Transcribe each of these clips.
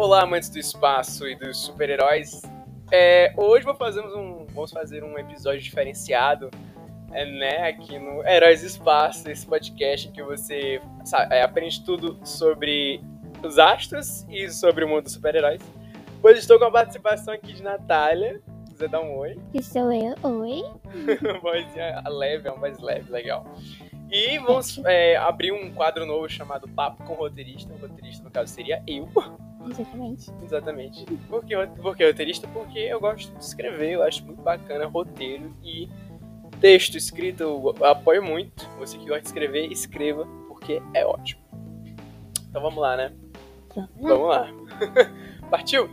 Olá, amantes do espaço e dos super-heróis. É, hoje um, vamos fazer um episódio diferenciado, é, né, aqui no Heróis do Espaço, esse podcast em que você sabe, é, aprende tudo sobre os astros e sobre o mundo dos super-heróis. Hoje estou com a participação aqui de Natália. Você dá um oi. Que sou eu, oi. vozinha leve, é uma voz leve, legal. E vamos é, abrir um quadro novo chamado Papo com Roteirista. O roteirista, no caso, seria eu. Exatamente. Exatamente. Por que, por que roteirista? Porque eu gosto de escrever, eu acho muito bacana roteiro e texto escrito, eu apoio muito. Você que gosta de escrever, escreva, porque é ótimo. Então vamos lá, né? Vamos lá. Partiu?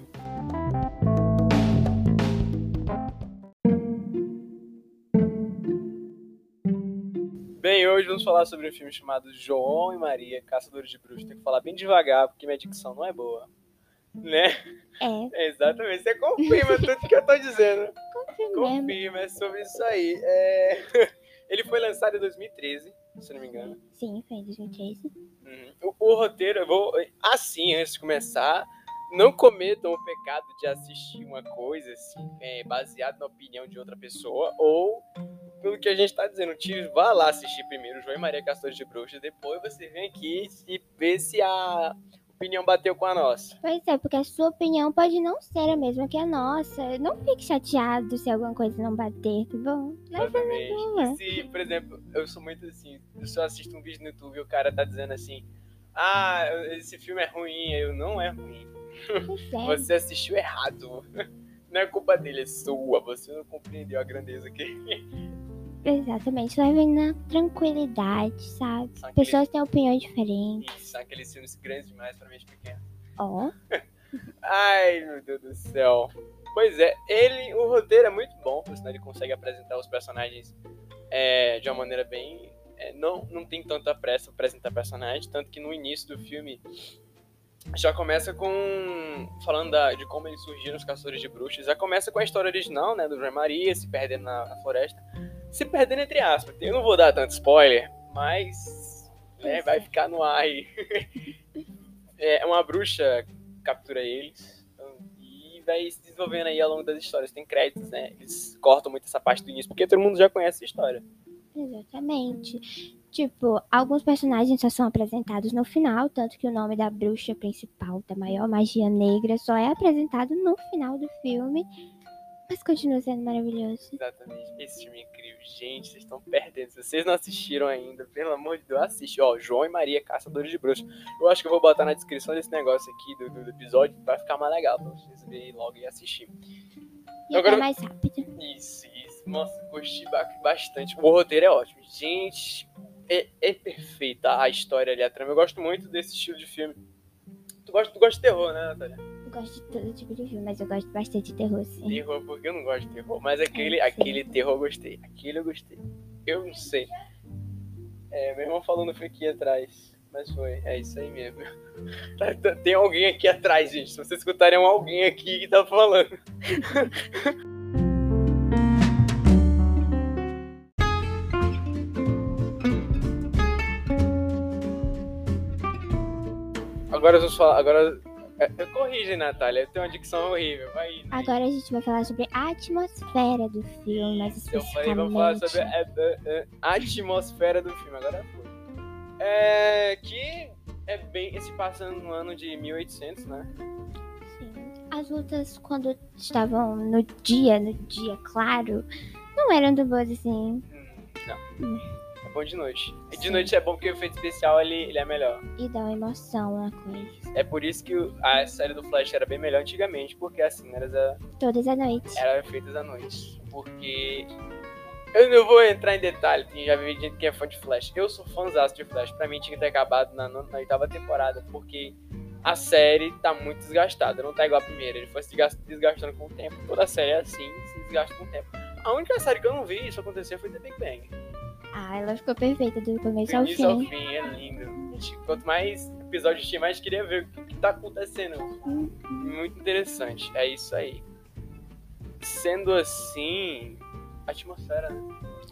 Bem, hoje vamos falar sobre um filme chamado João e Maria, Caçadores de Bruxas. Tem que falar bem devagar, porque minha dicção não é boa. Né? É. Exatamente. Você confirma tudo que eu tô dizendo. Confirma. Confirma, é sobre isso aí. É... Ele foi lançado em 2013, se não me engano. Sim, foi em 2013. Uhum. O, o roteiro, eu vou. Assim, antes de começar, não cometam o pecado de assistir uma coisa assim, é, baseado na opinião de outra pessoa, ou pelo que a gente tá dizendo, tio, vá lá assistir primeiro João e Maria Castores de Bruxas, depois você vem aqui e vê se a opinião bateu com a nossa. Pois é, porque a sua opinião pode não ser a mesma que a nossa. Não fique chateado se alguma coisa não bater, tá bom? E se, por exemplo, eu sou muito assim, eu só assisto um vídeo no YouTube e o cara tá dizendo assim, ah, esse filme é ruim, eu não é ruim. É. Você assistiu errado. Não é culpa dele, é sua. Você não compreendeu a grandeza que Exatamente. Levem na tranquilidade, sabe? Que- Pessoas têm opiniões diferentes. Isso, são aqueles filmes grandes demais pra mente pequena. Ó. Ai, meu Deus do céu. Pois é, ele, o roteiro é muito bom, senão ele consegue apresentar os personagens é, de uma maneira bem. é, não, não tem tanta pressa pra apresentar personagem, tanto que no início do filme já começa com. falando da- de como eles surgiram os caçadores de bruxas. Já começa com a história original, né? Do João Maria se perdendo na, na floresta. Se perdendo entre aspas. Eu não vou dar tanto spoiler, mas. né, vai ficar no ar aí. é uma bruxa captura eles. então, E vai se desenvolvendo aí ao longo das histórias. Tem créditos, né? Eles cortam muito essa parte do início, porque todo mundo já conhece a história. Exatamente. Tipo, alguns personagens só são apresentados no final, tanto que o nome da bruxa principal, da maior magia negra, só é apresentado no final do filme. Mas continua sendo maravilhoso. Exatamente. Esse filme é incrível. Gente, vocês estão perdendo. Se vocês não assistiram ainda, pelo amor de Deus, assiste. Ó, João e Maria, Caçadores de Bruxas. Eu acho que eu vou botar na descrição desse negócio aqui do, do- episódio pra ficar mais legal, pra vocês verem logo e assistir. E Agora- até mais rápido. Isso, isso. Nossa, gostei ba- bastante. O roteiro é ótimo. Gente, é, é perfeita a história ali, a trama. Eu gosto muito desse estilo de filme. Tu gosta, tu gosta de terror, né, Natália? Eu gosto de todo tipo de filme, mas eu gosto bastante de terror, sim. Terror, porque eu não gosto de terror. Mas aquele, sim. aquele terror eu gostei. Aquele eu gostei. Eu não sei. É, meu irmão falando foi aqui atrás. Mas foi, é isso aí mesmo. Tá- tá- Tem alguém aqui atrás, gente. Se vocês escutarem alguém aqui que tá falando. Agora vamos falar. Agora. É, Eu corrige, Natália. Eu tenho uma dicção horrível. Vai. vai. Agora a gente vai falar sobre a atmosfera do filme, mais Eu falei, vamos falar especificamente. sobre a, a- a atmosfera do filme, agora foi. É, que é bem, se passa no ano de 1800, né? Sim. As lutas, quando estavam no dia, no dia claro, não eram tão boas assim. Hum, não. É bom de noite. E de noite é bom porque o efeito especial ele, ele é melhor. E dá uma emoção na coisa. É por isso que a série do Flash era bem melhor antigamente, porque assim, era, Todas as noites. eram feitas à noite. Porque. Eu não vou entrar em detalhe, tem- já vi gente que é fã de Flash. Eu sou fãzaço de Flash. Pra mim tinha que ter acabado na, nona- na oitava temporada, porque a série tá muito desgastada. Não tá igual a primeira. Ele foi se desgas- desgastando com o tempo. Toda série é assim, se desgasta com o tempo. A única série que eu não vi isso acontecer foi The Big Bang. Ah, ela ficou perfeita do começo Do ao início ao fim. fim, é lindo. Gente, Quanto mais episódios tinha, mais queria ver o que, que tá acontecendo. Hum. Muito interessante. É isso aí. Sendo assim, a atmosfera, né?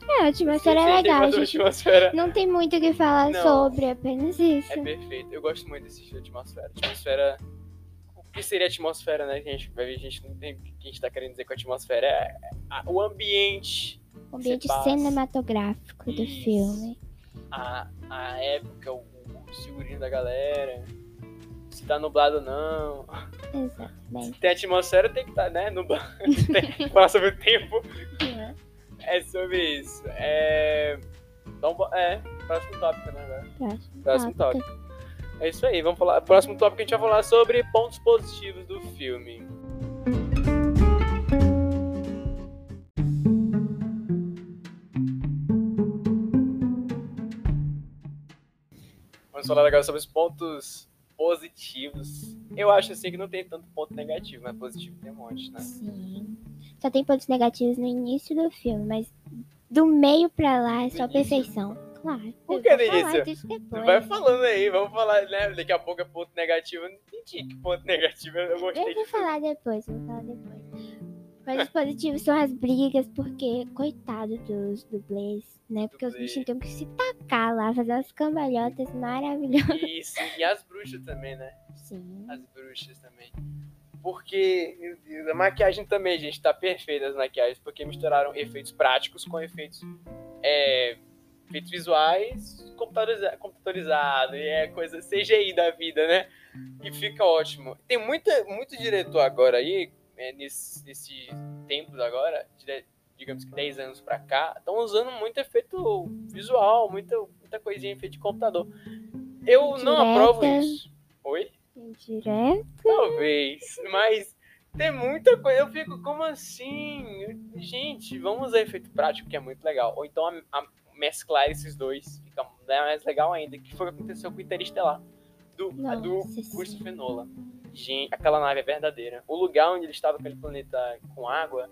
É, a atmosfera é Sim, sim, legal, tem gente. atmosfera. Não tem muito o que falar Não. sobre, apenas isso. É perfeito. Eu gosto muito desse estilo de atmosfera. Atmosfera. que seria a atmosfera, né? Que a gente vai ver, a gente não tem o que a gente tá querendo dizer com a atmosfera. É a- o ambiente, O ambiente passa. cinematográfico do Isso. filme. a, a época, o, o figurino da galera. Se tá nublado ou não. Exatamente. Tem atmosfera, tem que estar, né? Nublado. tem falar sobre o tempo. É sobre isso. É. Então, é, próximo tópico, né, agora? Próximo, Próximo tópico. tópico. É isso aí, vamos falar. Próximo tópico a gente vai falar sobre pontos positivos do filme. Vamos falar agora sobre os pontos positivos. Eu acho assim que não tem tanto ponto negativo, mas positivo tem um monte, né? Sim. Só tem pontos negativos no início do filme, mas do meio pra lá é só perfeição. Claro. Por que início? Vai falando aí, vamos falar, né? Daqui a pouco é ponto negativo. Eu não entendi que ponto negativo eu gostei Eu vou falar depois, vou falar depois. Mas os positivos são as brigas, porque, coitado dos dublês, né? Porque os Dublê. bichinhos têm que se tacar lá, fazer umas cambalhotas maravilhosas. Isso, e as bruxas também, né? Sim. As bruxas também. Porque, a maquiagem também, gente, tá perfeita as maquiagens, porque misturaram efeitos práticos com efeitos, é, efeitos visuais computadoriza computadorizados, e é coisa CGI da vida, né? E fica ótimo. Tem muita, muito diretor agora aí, é, nesse, nesse tempos agora, dire- digamos que 10 anos pra cá, estão usando muito efeito visual, muita, muita coisinha efeito de computador. Eu não Direta. aprovo isso. Oi? Direto. Talvez, mas tem muita coisa. Eu fico, como assim? Gente, vamos usar efeito prático, que é muito legal. Ou então a- a- mesclar esses dois fica mais legal ainda. Que foi o que aconteceu com o Interestelar, do, Nossa, do. Christopher Nolan. Gente, aquela nave é verdadeira. O lugar onde ele estava, aquele planeta com água,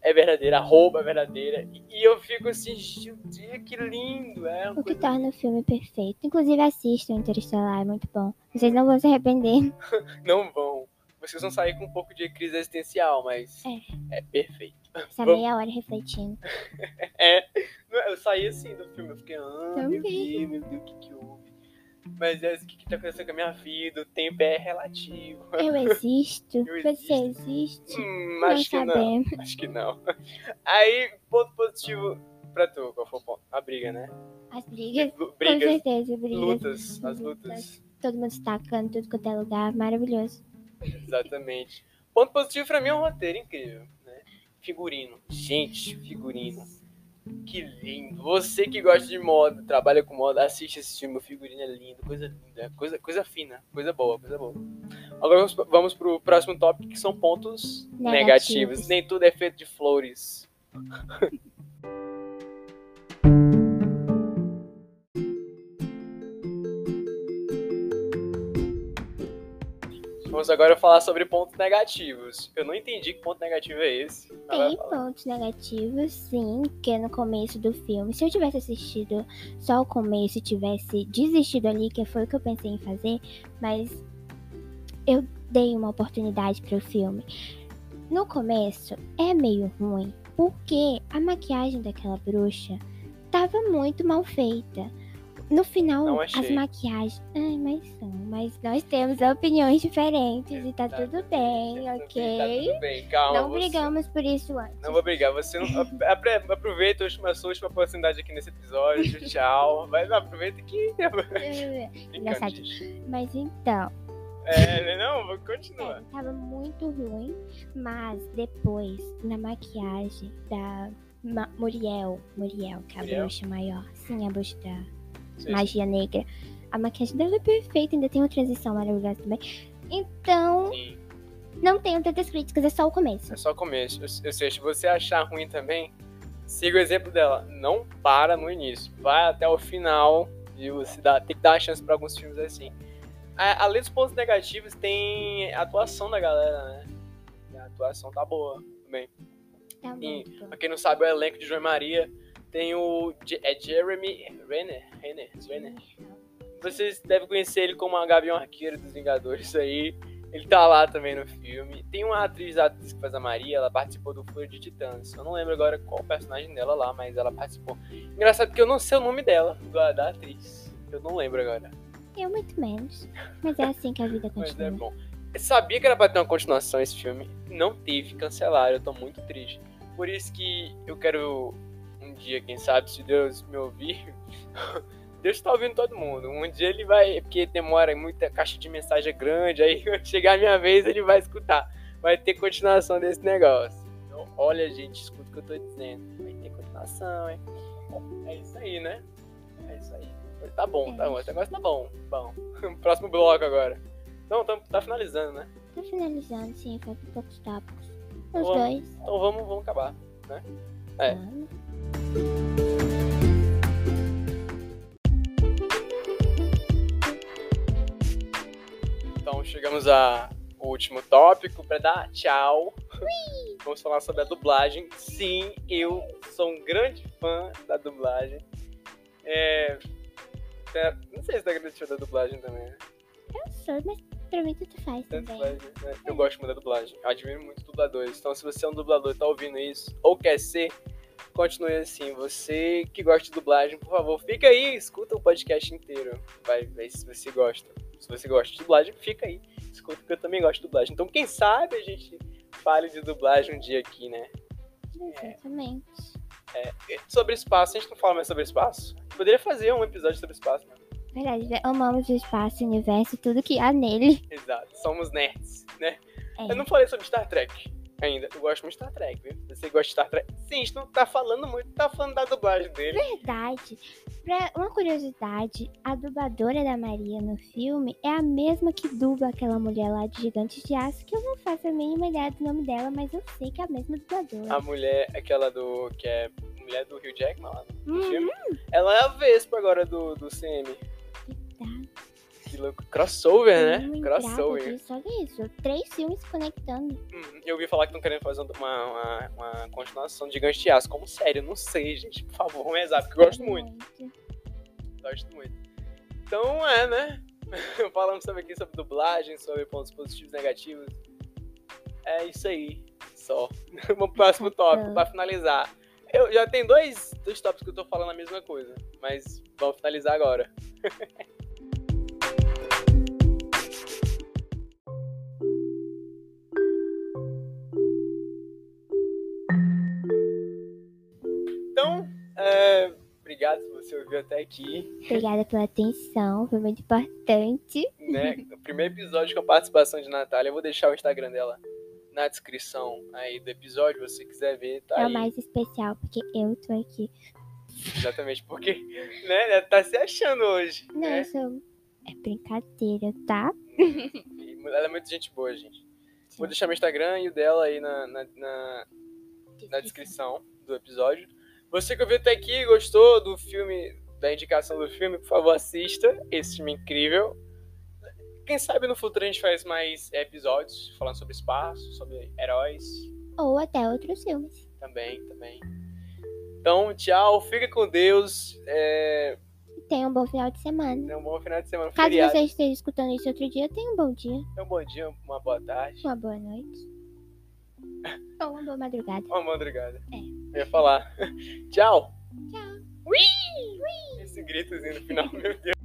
é verdadeira. A roupa é verdadeira. E, eu fico assim, gente, que lindo. É O que torna o filme perfeito. Inclusive, assistam Interestelar, é muito bom. Vocês não vão se arrepender. não vão. Vocês vão sair com um pouco de crise existencial, mas é perfeito. Essa Vamos- meia hora refletindo. É, eu saí assim do filme, eu fiquei, ah, meu Também. Deus, meu Deus, o que que? Mas é, o que tá acontecendo com a minha vida? O tempo é relativo. Eu existo. Eu Você existo. existe. Hum, não acho que não, sabemos. acho que não. Aí, ponto positivo pra tu, qual foi o ponto? A briga, né? As brigas, Lu- com Brigas, certeza, brigas. lutas, as lutas, Todo mundo se tacando, tudo quanto é lugar. Maravilhoso. exatamente. Ponto positivo pra mim é um roteiro incrível, né? Figurino. Gente, figurino. Que lindo. Você que gosta de moda, trabalha com moda, assiste esse filme. O figurino é lindo, coisa linda, coisa, coisa fina, coisa boa, coisa boa. Agora vamos, vamos pro próximo tópico, que são pontos negativos. Negativos. Nem tudo é feito de flores. Vamos agora falar sobre pontos negativos. Eu não entendi que ponto negativo é esse. Tem pontos negativos, sim, que é no começo do filme. Se eu tivesse assistido só o começo e tivesse desistido ali, que foi o que eu pensei em fazer, mas eu dei uma oportunidade pro filme. No começo é meio ruim, porque a maquiagem daquela bruxa tava muito mal feita. No final, as maquiagens. Ai, mas são. Mas nós temos opiniões diferentes e tá tudo Exatamente, bem, tá ok? tudo bem, calma. Não você- brigamos por isso antes. Não vou brigar. Você não... aproveita a sua última oportunidade aqui nesse episódio. Tchau. Vai, aproveita que. Engraçado. Mas então, É, não, vou é, continuar. tava muito ruim, mas depois, na maquiagem da Ma Muriel, Muriel, que é a Muriel? bruxa maior, sim, a bruxa da Sim. magia negra, a maquiagem dela é perfeita, ainda tem uma transição maravilhosa também. Então, Sim, não tenho tantas críticas, é só o começo. é só o começo. Eu, eu sei, se você achar ruim também, siga o exemplo dela. Não para no início. Vai até o final e você dá, tem que dar uma chance pra alguns filmes assim. A- além dos pontos negativos, tem a atuação da galera, né? E A atuação tá boa também. Tá E- bom. Pra quem não sabe, o elenco de João Maria tem o é Jeremy Renner, Renner, Renner. Vocês devem conhecer ele como a Gavião Arqueiro dos Vingadores aí. Ele tá lá também no filme. Tem uma atriz, a atriz que faz a Maria, ela participou do Fúria de Titãs. Eu não lembro agora qual o personagem dela lá, mas ela participou. Engraçado que eu não sei o nome dela, da, da atriz. Eu não lembro agora. Eu muito menos. Mas é assim que a vida Mas é continua. bom. sabia que era pra ter uma continuação esse filme. Não teve, cancelaram. Eu tô muito triste. Por isso que eu quero dia, quem sabe, se Deus me ouvir. Deus tá ouvindo todo mundo. Um dia ele vai. Porque demora muita caixa de mensagem grande. Aí quando chegar a minha vez, ele vai escutar. Vai ter continuação desse negócio. Então, olha, gente, escuta o que eu tô dizendo. Vai ter continuação, hein? É isso aí, né? É isso aí. Tá bom, tá bom. Esse negócio tá bom. Bom. Próximo bloco agora. Não, tá, tá finalizando, né? Tá finalizando, sim, foi poucos tópicos. Os dois. Então vamos, vamos acabar, né? É. Vamos. Então chegamos ao último tópico para dar tchau. Vamos falar sobre a dublagem. Sim, eu sou um grande fã da dublagem. É... é, Não sei se tá grande fã da dublagem também, né? Eu sou, mas pra mim tudo faz Da também. dublagem, né? Eu gosto muito da dublagem. Eu admiro muito dubladores. Então, se você é um dublador e tá ouvindo isso, ou quer ser, continue assim. Você que gosta de dublagem, por favor, fica aí, escuta o podcast inteiro. Vai ver se você gosta. Se você gosta de dublagem, fica aí. Escuta, porque eu também gosto de dublagem. Então, quem sabe a gente fale de dublagem um dia aqui, né? Exatamente. Sobre espaço, a gente não fala mais sobre espaço. Poderia fazer um episódio sobre espaço, né? Verdade, né? amamos o espaço, o universo, tudo que há nele. Exato. Somos nerds, né? É. Eu não falei sobre Star Trek ainda. Eu gosto muito de Star Trek, viu? Você gosta de Star Trek? Sim, a gente não tá falando muito, tá falando da dublagem dele. Verdade. Pra uma curiosidade, a dubladora da Maria no filme é a mesma que dubla aquela mulher lá de Gigantes de Aço, que eu não faço a mínima ideia do nome dela, mas eu sei que é a mesma dubladora. A mulher, aquela do. que é mulher do Hugh Jackman lá no Uhum. filme. Ela é a Vespa agora do, do CM. Louco. Crossover, né? Crossover. olha isso. Três filmes se conectando. Hum, eu ouvi falar que estão querendo fazer uma, uma, uma continuação de Gigante de Aço. Como sério? Não sei, gente. Por favor, vamos rezar, porque eu gosto muito. Gosto muito. Então é, né? Falamos sobre aqui sobre dublagem, sobre pontos positivos e negativos. É isso aí. Só. Vamos pro próximo tópico, pra finalizar. Eu já tem dois, dois tópicos que eu tô falando a mesma coisa. Mas vamos finalizar agora. até aqui. Obrigada pela atenção, foi muito importante. né? O primeiro episódio com a participação de Natália. Eu vou deixar o Instagram dela na descrição aí do episódio, se você quiser ver, tá É o mais especial, porque eu tô aqui. Exatamente, porque, né, ela tá se achando hoje. Não, né? sou. É brincadeira, tá? Ela é muito gente boa, gente. Vou deixar meu Instagram e o dela aí na, na, na, na descrição do episódio. Você que ouviu até aqui, gostou do filme, da indicação do filme, por favor, assista. Esse filme é incrível. Quem sabe no futuro a gente faz mais episódios falando sobre espaço, sobre heróis. Ou até outros filmes. Também, também. Então, tchau, fica com Deus. É... Tenha um bom final de semana. Tenha um bom final de semana. Caso feriado. você esteja escutando isso outro dia, tenha um bom dia, Tenha um bom dia, uma boa tarde, uma boa noite. Ou uma boa madrugada. uma madrugada. É. Eu ia falar. tchau. Tchau. Esse gritozinho no final, meu Deus.